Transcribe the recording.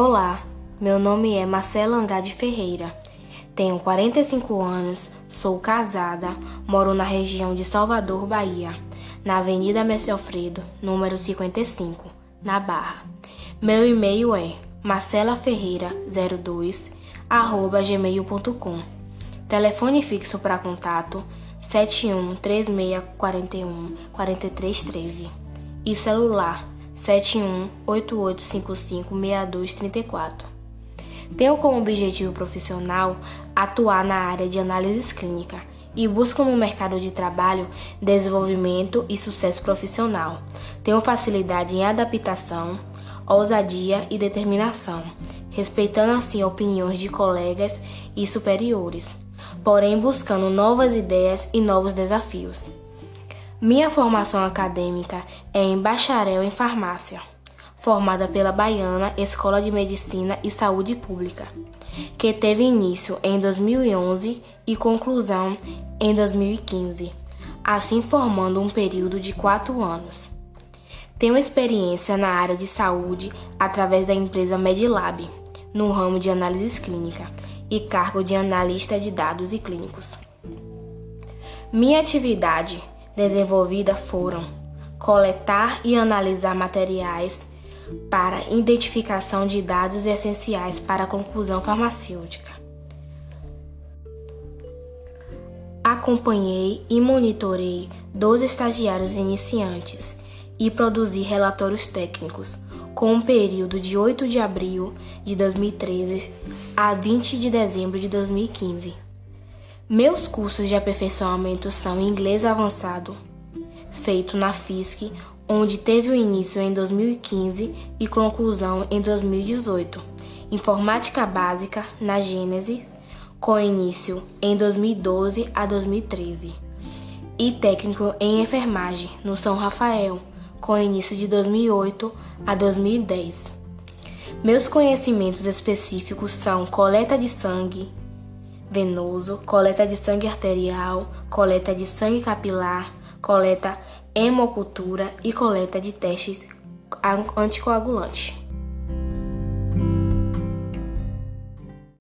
Olá, meu nome é Marcela Andrade Ferreira. Tenho 45 anos, sou casada, moro na região de Salvador, Bahia, na Avenida Messi Alfredo, número 55, na Barra. Meu e-mail é marcelaferreira02 arroba gmail.com. Telefone fixo para contato 71 3641 4313 e celular 7188556234. Tenho como objetivo profissional atuar na área de análise clínica e busco no mercado de trabalho desenvolvimento e sucesso profissional. Tenho facilidade em adaptação, ousadia e determinação, respeitando assim opiniões de colegas e superiores, porém buscando novas ideias e novos desafios. Minha formação acadêmica é em bacharel em farmácia, formada pela Baiana Escola de Medicina e Saúde Pública, que teve início em 2011 e conclusão em 2015, assim formando um período de quatro anos. Tenho experiência na área de saúde através da empresa Medilab, no ramo de análise clínica e cargo de analista de dados e clínicos. Minha atividade desenvolvida foram coletar e analisar materiais para identificação de dados essenciais para a conclusão farmacêutica. Acompanhei e monitorei 12 estagiários iniciantes e produzi relatórios técnicos com um período de 8 de abril de 2013 a 20 de dezembro de 2015. Meus cursos de aperfeiçoamento são Inglês Avançado, feito na FISC, onde teve o início em 2015 e conclusão em 2018. Informática Básica na Gênese, com início em 2012 a 2013. E técnico em enfermagem no São Rafael, com início de 2008 a 2010. Meus conhecimentos específicos são coleta de sangue, venoso, coleta de sangue arterial, coleta de sangue capilar, coleta hemocultura e coleta de testes anticoagulantes.